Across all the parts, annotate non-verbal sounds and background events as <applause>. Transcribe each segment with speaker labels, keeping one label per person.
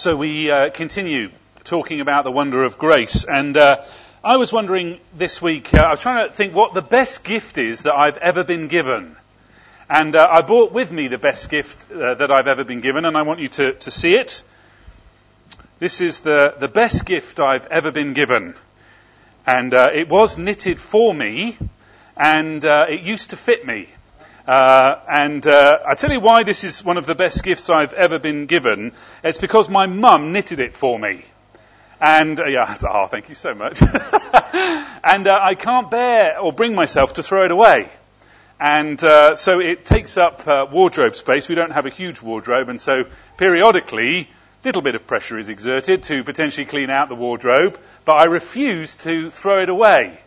Speaker 1: So we uh, continue talking about the wonder of grace. And uh, I was wondering this week, uh, I was trying to think what the best gift is that I've ever been given. And uh, I brought with me the best gift uh, that I've ever been given, and I want you to, to see it. This is the, the best gift I've ever been given. And uh, it was knitted for me, and it used to fit me. Uh, and uh, I tell you why this is one of the best gifts I've ever been given. It's because my mum knitted it for me. And uh, yeah, <laughs> oh, thank you so much. <laughs> and uh, I can't bear or bring myself to throw it away. And uh, so it takes up uh, wardrobe space. We don't have a huge wardrobe, and so periodically, little bit of pressure is exerted to potentially clean out the wardrobe. But I refuse to throw it away.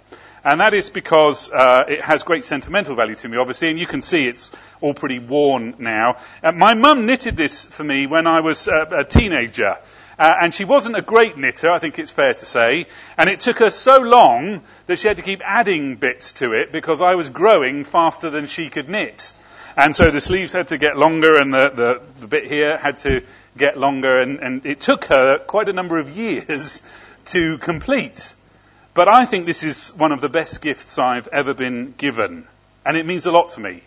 Speaker 1: And that is because uh, it has great sentimental value to me, obviously, and you can see it's all pretty worn now. Uh, my mum knitted this for me when I was uh, a teenager. Uh, and she wasn't a great knitter, I think it's fair to say. And it took her so long that she had to keep adding bits to it because I was growing faster than she could knit. And so the sleeves had to get longer and the, the, the bit here had to get longer. And, and it took her quite a number of years <laughs> to complete. But I think this is one of the best gifts I've ever been given. And it means a lot to me.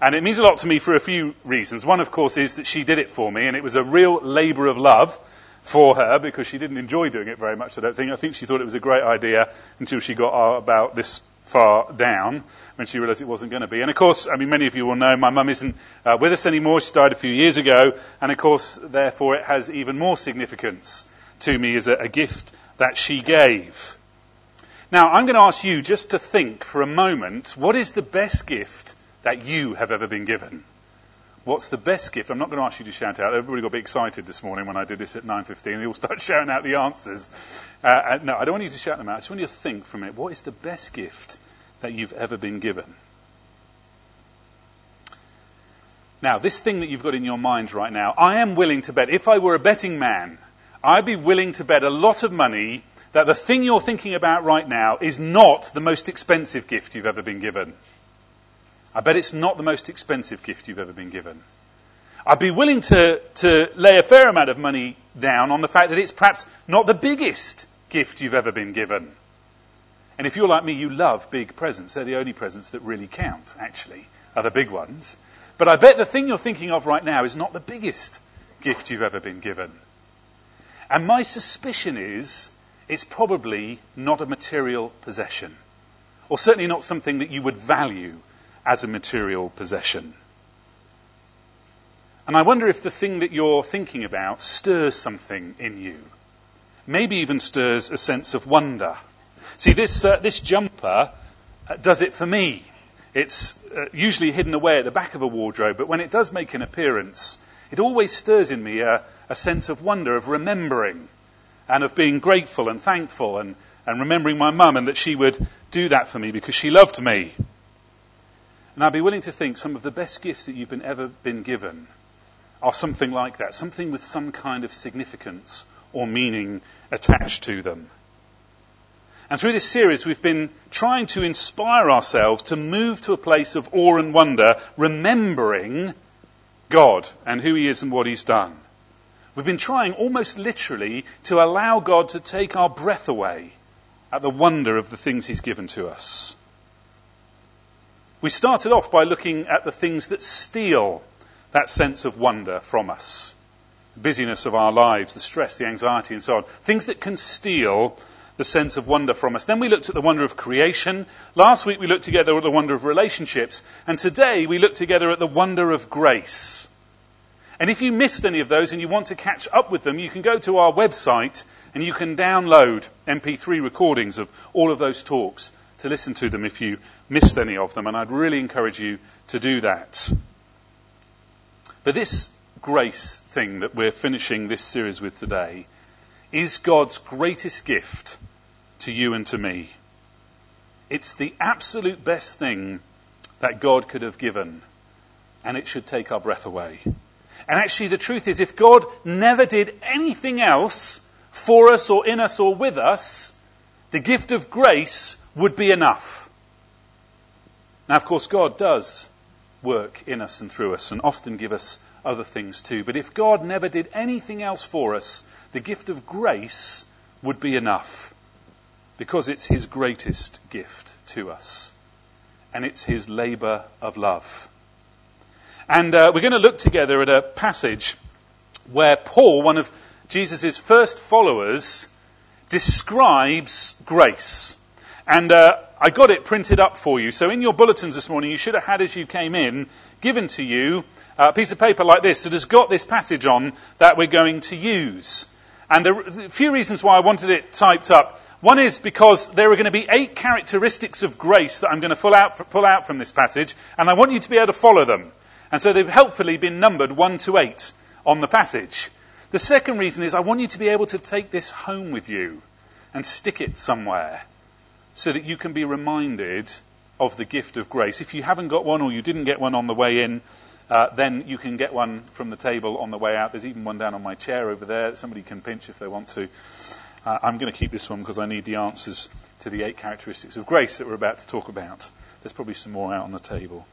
Speaker 1: And it means a lot to me for a few reasons. One, of course, is that she did it for me, and it was a real labour of love for her because she didn't enjoy doing it very much, I don't think. I think she thought it was a great idea until she got about this far down when she realised it wasn't going to be. And of course, I mean, many of you will know my mum isn't uh, with us anymore. She died a few years ago. And of course, therefore, it has even more significance to me as a, a gift that she gave. Now, I'm going to ask you just to think for a moment what is the best gift that you have ever been given? What's the best gift? I'm not going to ask you to shout out. Everybody got a bit excited this morning when I did this at 9.15. They all <laughs> started shouting out the answers. Uh, uh, no, I don't want you to shout them out. I just want you to think for a minute. What is the best gift that you've ever been given? Now, this thing that you've got in your mind right now, I am willing to bet, if I were a betting man, I'd be willing to bet a lot of money that the thing you're thinking about right now is not the most expensive gift you've ever been given. I bet it's not the most expensive gift you've ever been given. I'd be willing to, to lay a fair amount of money down on the fact that it's perhaps not the biggest gift you've ever been given. And if you're like me, you love big presents. They're the only presents that really count, actually, are the big ones. But I bet the thing you're thinking of right now is not the biggest gift you've ever been given. And my suspicion is it's probably not a material possession, or certainly not something that you would value as a material possession. And I wonder if the thing that you're thinking about stirs something in you. Maybe even stirs a sense of wonder. See, this, uh, this jumper uh, does it for me. It's uh, usually hidden away at the back of a wardrobe, but when it does make an appearance, it always stirs in me a, a sense of wonder, of remembering, and of being grateful and thankful and, and remembering my mum and that she would do that for me because she loved me. And I'd be willing to think some of the best gifts that you've been, ever been given are something like that, something with some kind of significance or meaning attached to them. And through this series, we've been trying to inspire ourselves to move to a place of awe and wonder, remembering God and who He is and what He's done. We've been trying almost literally to allow God to take our breath away at the wonder of the things He's given to us. We started off by looking at the things that steal that sense of wonder from us. The busyness of our lives, the stress, the anxiety, and so on. Things that can steal the sense of wonder from us. Then we looked at the wonder of creation. Last week we looked together at the wonder of relationships. And today we look together at the wonder of grace. And if you missed any of those and you want to catch up with them, you can go to our website and you can download MP3 recordings of all of those talks to listen to them if you missed any of them. And I'd really encourage you to do that. But this grace thing that we're finishing this series with today is God's greatest gift to you and to me. It's the absolute best thing that God could have given, and it should take our breath away. And actually, the truth is, if God never did anything else for us or in us or with us, the gift of grace would be enough. Now, of course, God does work in us and through us and often give us other things too. But if God never did anything else for us, the gift of grace would be enough because it's His greatest gift to us. And it's His labour of love. And uh, we're going to look together at a passage where Paul, one of Jesus' first followers, describes grace. And uh, I got it printed up for you. So in your bulletins this morning, you should have had as you came in, given to you a piece of paper like this that has got this passage on that we're going to use. And there are a few reasons why I wanted it typed up. One is because there are going to be eight characteristics of grace that I'm going to pull out, pull out from this passage, and I want you to be able to follow them. And so they've helpfully been numbered one to eight on the passage. The second reason is I want you to be able to take this home with you and stick it somewhere so that you can be reminded of the gift of grace. If you haven't got one or you didn't get one on the way in, uh, then you can get one from the table on the way out. There's even one down on my chair over there that somebody can pinch if they want to. Uh, I'm going to keep this one because I need the answers to the eight characteristics of grace that we're about to talk about. There's probably some more out on the table.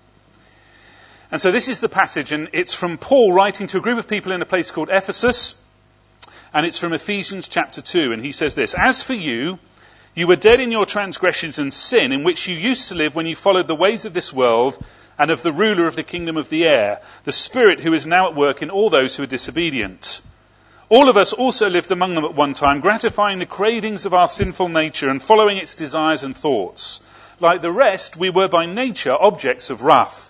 Speaker 1: And so this is the passage, and it's from Paul writing to a group of people in a place called Ephesus, and it's from Ephesians chapter 2, and he says this As for you, you were dead in your transgressions and sin, in which you used to live when you followed the ways of this world and of the ruler of the kingdom of the air, the Spirit who is now at work in all those who are disobedient. All of us also lived among them at one time, gratifying the cravings of our sinful nature and following its desires and thoughts. Like the rest, we were by nature objects of wrath.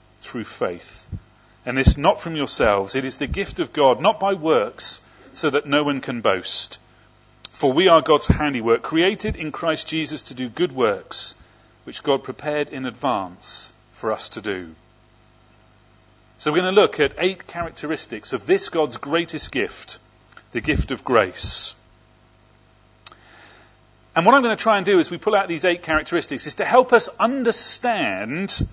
Speaker 1: through faith. And this not from yourselves, it is the gift of God, not by works, so that no one can boast. For we are God's handiwork, created in Christ Jesus to do good works, which God prepared in advance for us to do. So we're going to look at eight characteristics of this God's greatest gift, the gift of grace. And what I'm going to try and do as we pull out these eight characteristics is to help us understand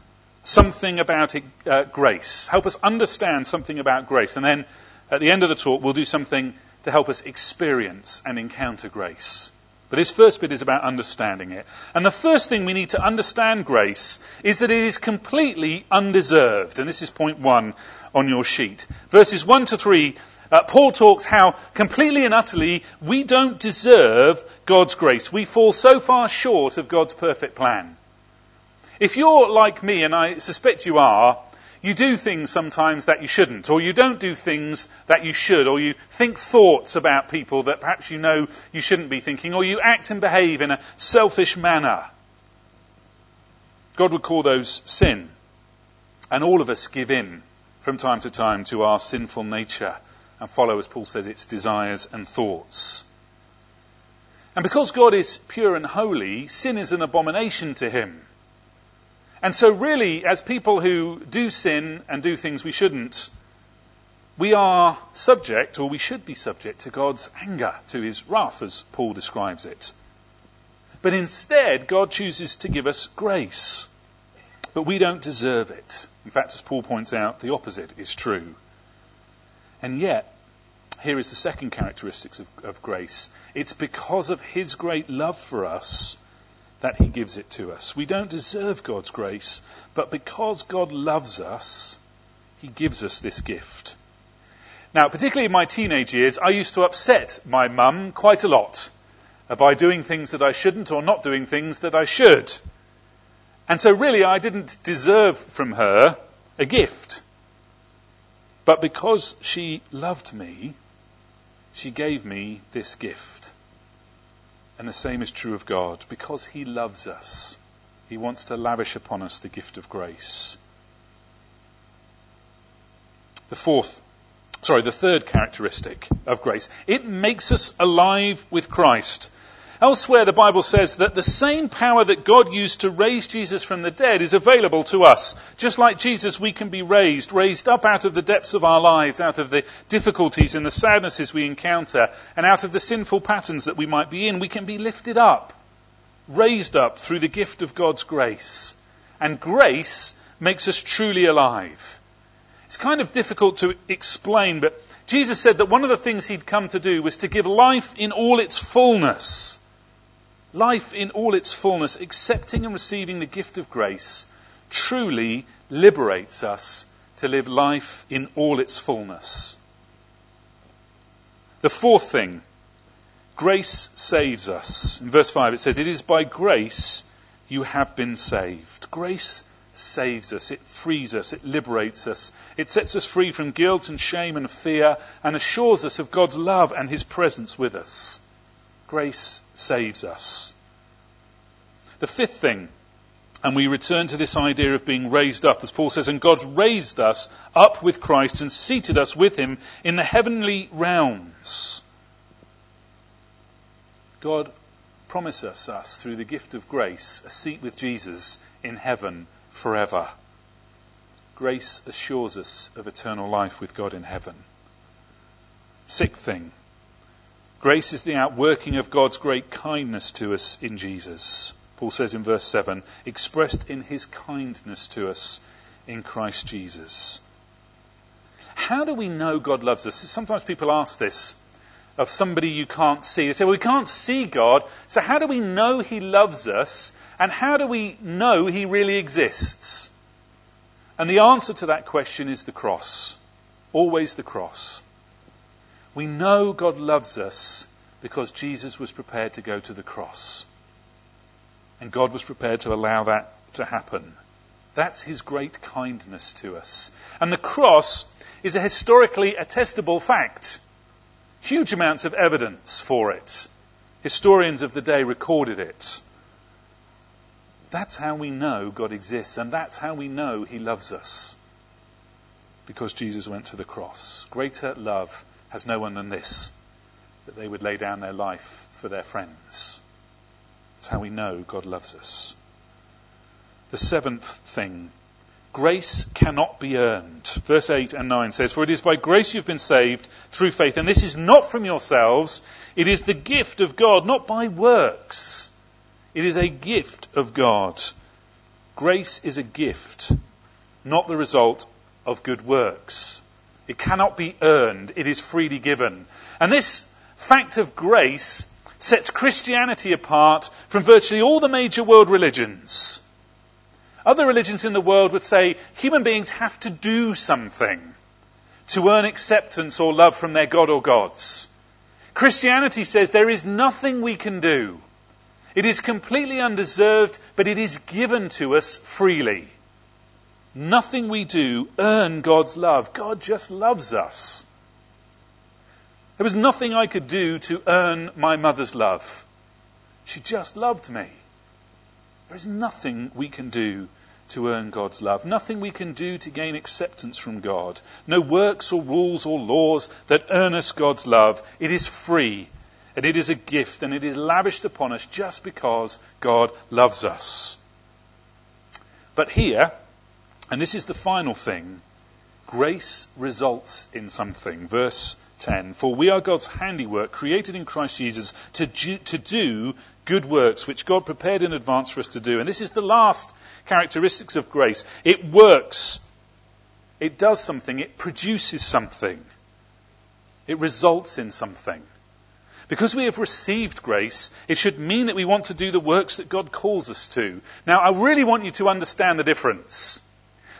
Speaker 1: something about it, uh, grace, help us understand something about grace, and then at the end of the talk, we'll do something to help us experience and encounter grace. But this first bit is about understanding it. And the first thing we need to understand grace is that it is completely undeserved. And this is point one on your sheet. Verses one to three, uh, Paul talks how completely and utterly we don't deserve God's grace. We fall so far short of God's perfect plan. If you're like me, and I suspect you are, you do things sometimes that you shouldn't, or you don't do things that you should, or you think thoughts about people that perhaps you know you shouldn't be thinking, or you act and behave in a selfish manner. God would call those sin. And all of us give in from time to time to our sinful nature and follow, as Paul says, its desires and thoughts. And because God is pure and holy, sin is an abomination to him. And so, really, as people who do sin and do things we shouldn't, we are subject, or we should be subject, to God's anger, to his wrath, as Paul describes it. But instead, God chooses to give us grace. But we don't deserve it. In fact, as Paul points out, the opposite is true. And yet, here is the second characteristic of, of grace. It's because of his great love for us that He gives it to us. We don't deserve God's grace, but because God loves us, He gives us this gift. Now, particularly in my teenage years, I used to upset my mum quite a lot uh, by doing things that I shouldn't or not doing things that I should. And so really I didn't deserve from her a gift. But because she loved me, she gave me this gift. And the same is true of God. Because He loves us, He wants to lavish upon us the gift of grace. The fourth, sorry, the third characteristic of grace, it makes us alive with Christ. Elsewhere, the Bible says that the same power that God used to raise Jesus from the dead is available to us. Just like Jesus, we can be raised, raised up out of the depths of our lives, out of the difficulties and the sadnesses we encounter, and out of the sinful patterns that we might be in. We can be lifted up, raised up through the gift of God's grace. And grace makes us truly alive. It's kind of difficult to explain, but Jesus said that one of the things he'd come to do was to give life in all its fullness life in all its fullness, accepting and receiving the gift of grace, truly liberates us to live life in all its fullness. The fourth thing, grace saves us. In verse 5 it says, It is by grace you have been saved. Grace saves us, it frees us, it liberates us, it sets us free from guilt and shame and fear, and assures us of God's love and His presence with us. Grace saves us. The fifth thing, and we return to this idea of being raised up, as Paul says, and God raised us up with Christ and seated us with him in the heavenly realms. God promises us through the gift of grace a seat with Jesus in heaven forever. Grace assures us of eternal life with God in heaven. Sixth thing, Grace is the outworking of God's great kindness to us in Jesus. Paul says in verse 7, expressed in his kindness to us in Christ Jesus. How do we know God loves us? Sometimes people ask this of somebody you can't see. They say, well, we can't see God, so how do we know he loves us? And how do we know he really exists? And the answer to that question is the cross. Always the cross. We know God loves us because Jesus was prepared to go to the cross. And God was prepared to allow that to happen. That's his great kindness to us. And the cross is a historically attestable fact. Huge amounts of evidence for it. Historians of the day recorded it. That's how we know God exists, and that's how we know he loves us. Because Jesus went to the cross. Greater love has no one than this, that they would lay down their life for their friends. That's how we know God loves us. The seventh thing, grace cannot be earned. Verse 8 and 9 says, For it is by grace you've been saved through faith, and this is not from yourselves, it is the gift of God, not by works. It is a gift of God. Grace is a gift, not the result of good works. It cannot be earned. It is freely given. And this fact of grace sets Christianity apart from virtually all the major world religions. Other religions in the world would say human beings have to do something to earn acceptance or love from their God or gods. Christianity says there is nothing we can do. It is completely undeserved, but it is given to us freely. Nothing we do earn God's love. God just loves us. There was nothing I could do to earn my mother's love. She just loved me. There is nothing we can do to earn God's love. Nothing we can do to gain acceptance from God. No works or rules or laws that earn us God's love. It is free and it is a gift and it is lavished upon us just because God loves us. But here, and this is the final thing. Grace results in something. Verse 10. For we are God's handiwork, created in Christ Jesus to do, to do good works, which God prepared in advance for us to do. And this is the last characteristics of grace. It works. It does something. It produces something. It results in something. Because we have received grace, it should mean that we want to do the works that God calls us to. Now, I really want you to understand the difference.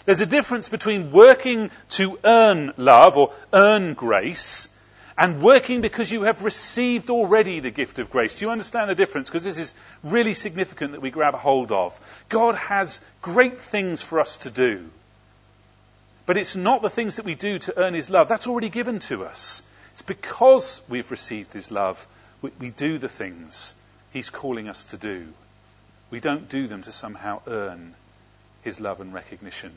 Speaker 1: There's a difference between working to earn love or earn grace and working because you have received already the gift of grace. Do you understand the difference? Because this is really significant that we grab hold of. God has great things for us to do. But it's not the things that we do to earn His love. That's already given to us. It's because we've received His love we, we do the things He's calling us to do. We don't do them to somehow earn His love and recognition.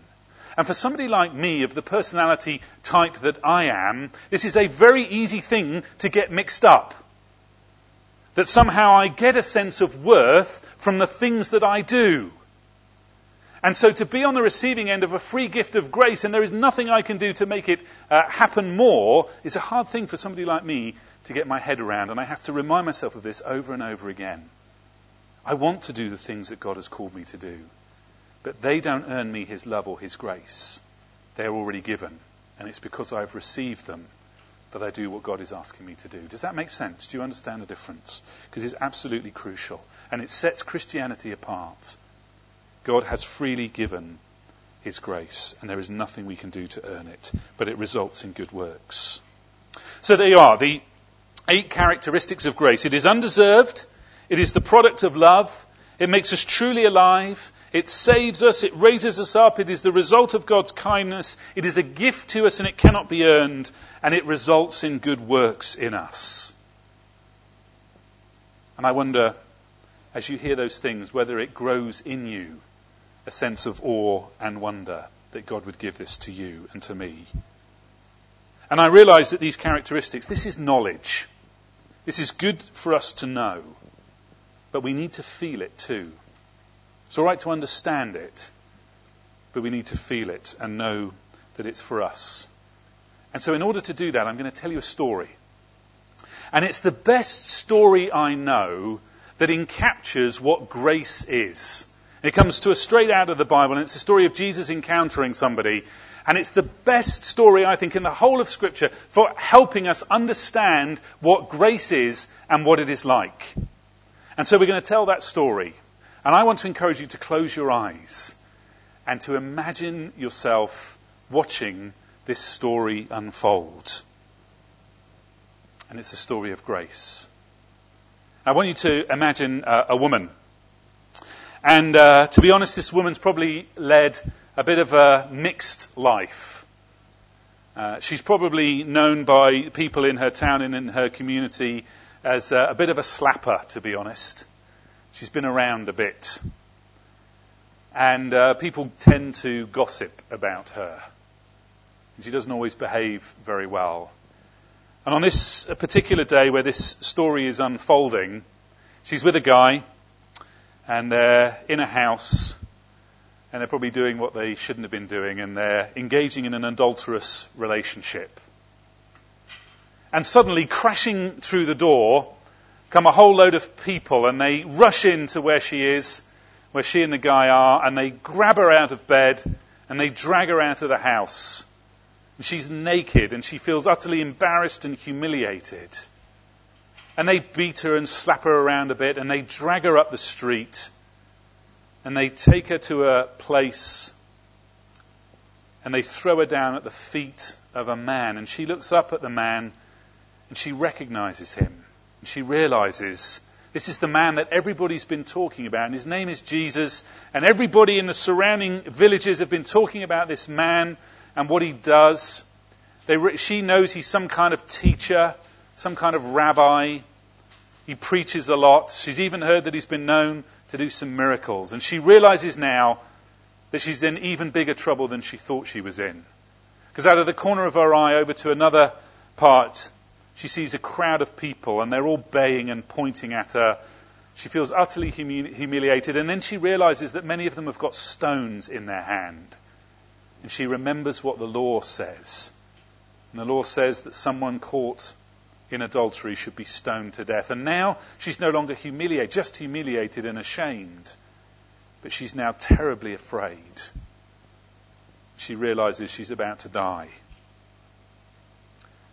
Speaker 1: And for somebody like me, of the personality type that I am, this is a very easy thing to get mixed up. That somehow I get a sense of worth from the things that I do. And so to be on the receiving end of a free gift of grace and there is nothing I can do to make it uh, happen more is a hard thing for somebody like me to get my head around. And I have to remind myself of this over and over again. I want to do the things that God has called me to do, but they don't earn me His love or His grace. They're already given. And it's because I've received them that I do what God is asking me to do. Does that make sense? Do you understand the difference? Because it's absolutely crucial. And it sets Christianity apart. God has freely given His grace, and there is nothing we can do to earn it, but it results in good works. So there you are, the eight characteristics of grace. It is undeserved, it is the product of love, it makes us truly alive, it saves us, it raises us up, it is the result of God's kindness, it is a gift to us and it cannot be earned, and it results in good works in us. And I wonder, as you hear those things, whether it grows in you a sense of awe and wonder that God would give this to you and to me. And I realize that these characteristics, this is knowledge. This is good for us to know. But we need to feel it too. It's all right to understand it, but we need to feel it and know that it's for us. And so, in order to do that, I'm going to tell you a story. And it's the best story I know that encaptures what grace is. It comes to us straight out of the Bible, and it's the story of Jesus encountering somebody. And it's the best story, I think, in the whole of Scripture for helping us understand what grace is and what it is like. And so we're going to tell that story. And I want to encourage you to close your eyes and to imagine yourself watching this story unfold. And it's a story of grace. I want you to imagine uh, a woman and uh, to be honest, this woman's probably led a bit of a mixed life. Uh, she's probably known by people in her town and in her community as a bit of a slapper, to be honest. She's been around a bit. And uh, people tend to gossip about her. And she doesn't always behave very well. And on this particular day where this story is unfolding, she's with a guy and they're in a house and they're probably doing what they shouldn't have been doing and they're engaging in an adulterous relationship. And suddenly, crashing through the door, come a whole load of people and they rush into where she is, where she and the guy are, and they grab her out of bed and they drag her out of the house. And she's naked and she feels utterly embarrassed and humiliated. And they beat her and slap her around a bit and they drag her up the street and they take her to a place and they throw her down at the feet of a man. And she looks up at the man and she recognizes him. She realizes this is the man that everybody's been talking about. And his name is Jesus. And everybody in the surrounding villages have been talking about this man and what he does. They, she knows he's some kind of teacher some kind of rabbi. He preaches a lot. She's even heard that he's been known to do some miracles. And she realizes now that she's in even bigger trouble than she thought she was in. Because out of the corner of her eye over to another part, she sees a crowd of people and they're all baying and pointing at her. She feels utterly humiliated and then she realizes that many of them have got stones in their hand. And she remembers what the law says. And the law says that someone caught in adultery should be stoned to death. And now she's no longer humiliated, just humiliated and ashamed, but she's now terribly afraid. She realizes she's about to die.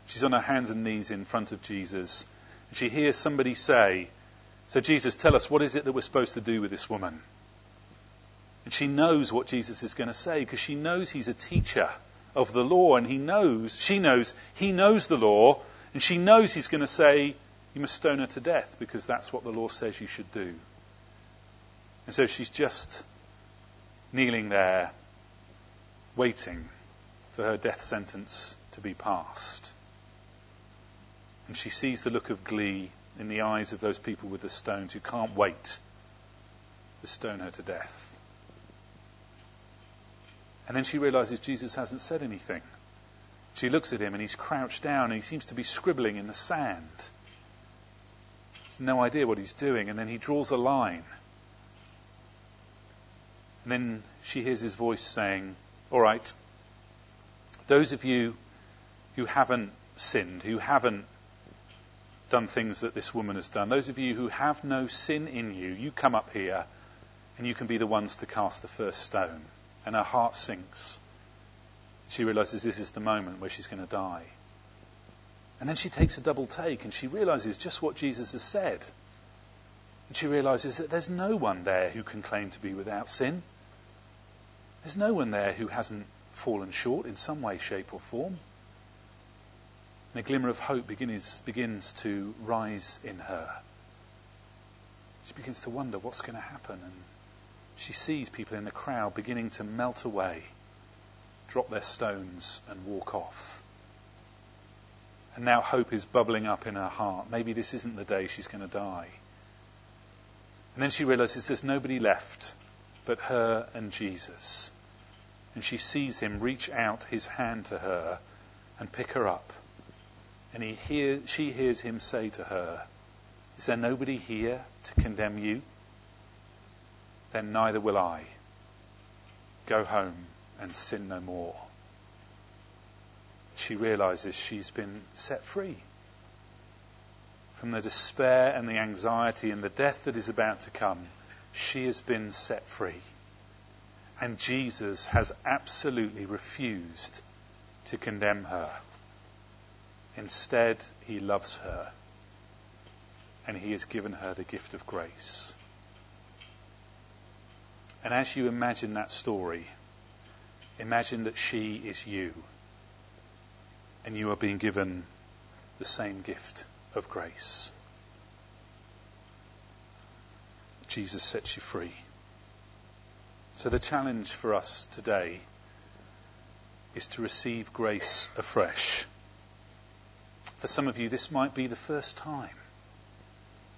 Speaker 1: She's on her hands and knees in front of Jesus. And she hears somebody say, So, Jesus, tell us, what is it that we're supposed to do with this woman? And she knows what Jesus is going to say because she knows he's a teacher of the law and he knows, she knows, he knows the law and she knows he's going to say, You must stone her to death because that's what the law says you should do. And so she's just kneeling there, waiting for her death sentence to be passed. And she sees the look of glee in the eyes of those people with the stones who can't wait to stone her to death. And then she realizes Jesus hasn't said anything. She looks at him and he's crouched down and he seems to be scribbling in the sand. Has no idea what he's doing. And then he draws a line. And then she hears his voice saying, All right, those of you who haven't sinned, who haven't done things that this woman has done, those of you who have no sin in you, you come up here and you can be the ones to cast the first stone. And her heart sinks. She realizes this is the moment where she's going to die. And then she takes a double take and she realizes just what Jesus has said. And she realizes that there's no one there who can claim to be without sin. There's no one there who hasn't fallen short in some way, shape, or form. And a glimmer of hope begins, begins to rise in her. She begins to wonder what's going to happen. And she sees people in the crowd beginning to melt away, drop their stones, and walk off. And now hope is bubbling up in her heart. Maybe this isn't the day she's going to die. And then she realizes there's nobody left but her and Jesus. And she sees him reach out his hand to her and pick her up. And he hear, she hears him say to her, Is there nobody here to condemn you? Then neither will I. Go home and sin no more. She realizes she's been set free from the despair and the anxiety and the death that is about to come. She has been set free. And Jesus has absolutely refused to condemn her. Instead, he loves her and he has given her the gift of grace. And as you imagine that story, imagine that she is you and you are being given the same gift of grace. Jesus sets you free. So the challenge for us today is to receive grace afresh. For some of you, this might be the first time.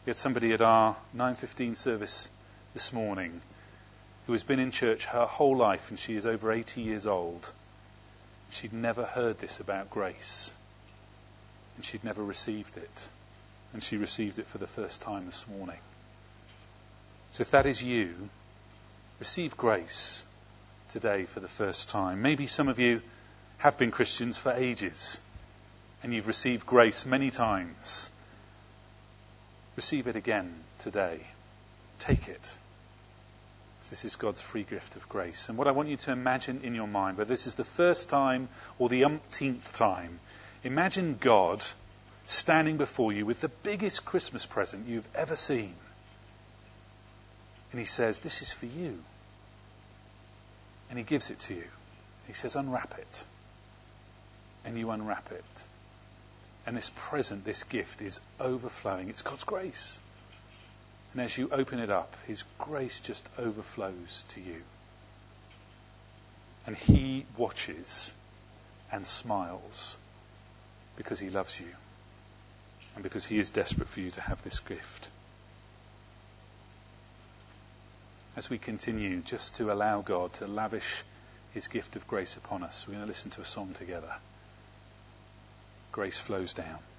Speaker 1: We had somebody at our 9:15 service this morning who has been in church her whole life, and she is over 80 years old. She'd never heard this about grace, and she'd never received it, and she received it for the first time this morning. So if that is you, receive grace today for the first time. Maybe some of you have been Christians for ages and you've received grace many times. Receive it again today. Take it. This is God's free gift of grace. And what I want you to imagine in your mind, whether this is the first time or the umpteenth time, imagine God standing before you with the biggest Christmas present you've ever seen. And he says, This is for you. And he gives it to you. He says, Unwrap it. And you unwrap it. And this present, this gift is overflowing. It's God's grace. And as you open it up, His grace just overflows to you. And He watches and smiles because He loves you and because He is desperate for you to have this gift. as we continue just to allow God to lavish his gift of grace upon us. We're going to listen to a song together. Grace flows down.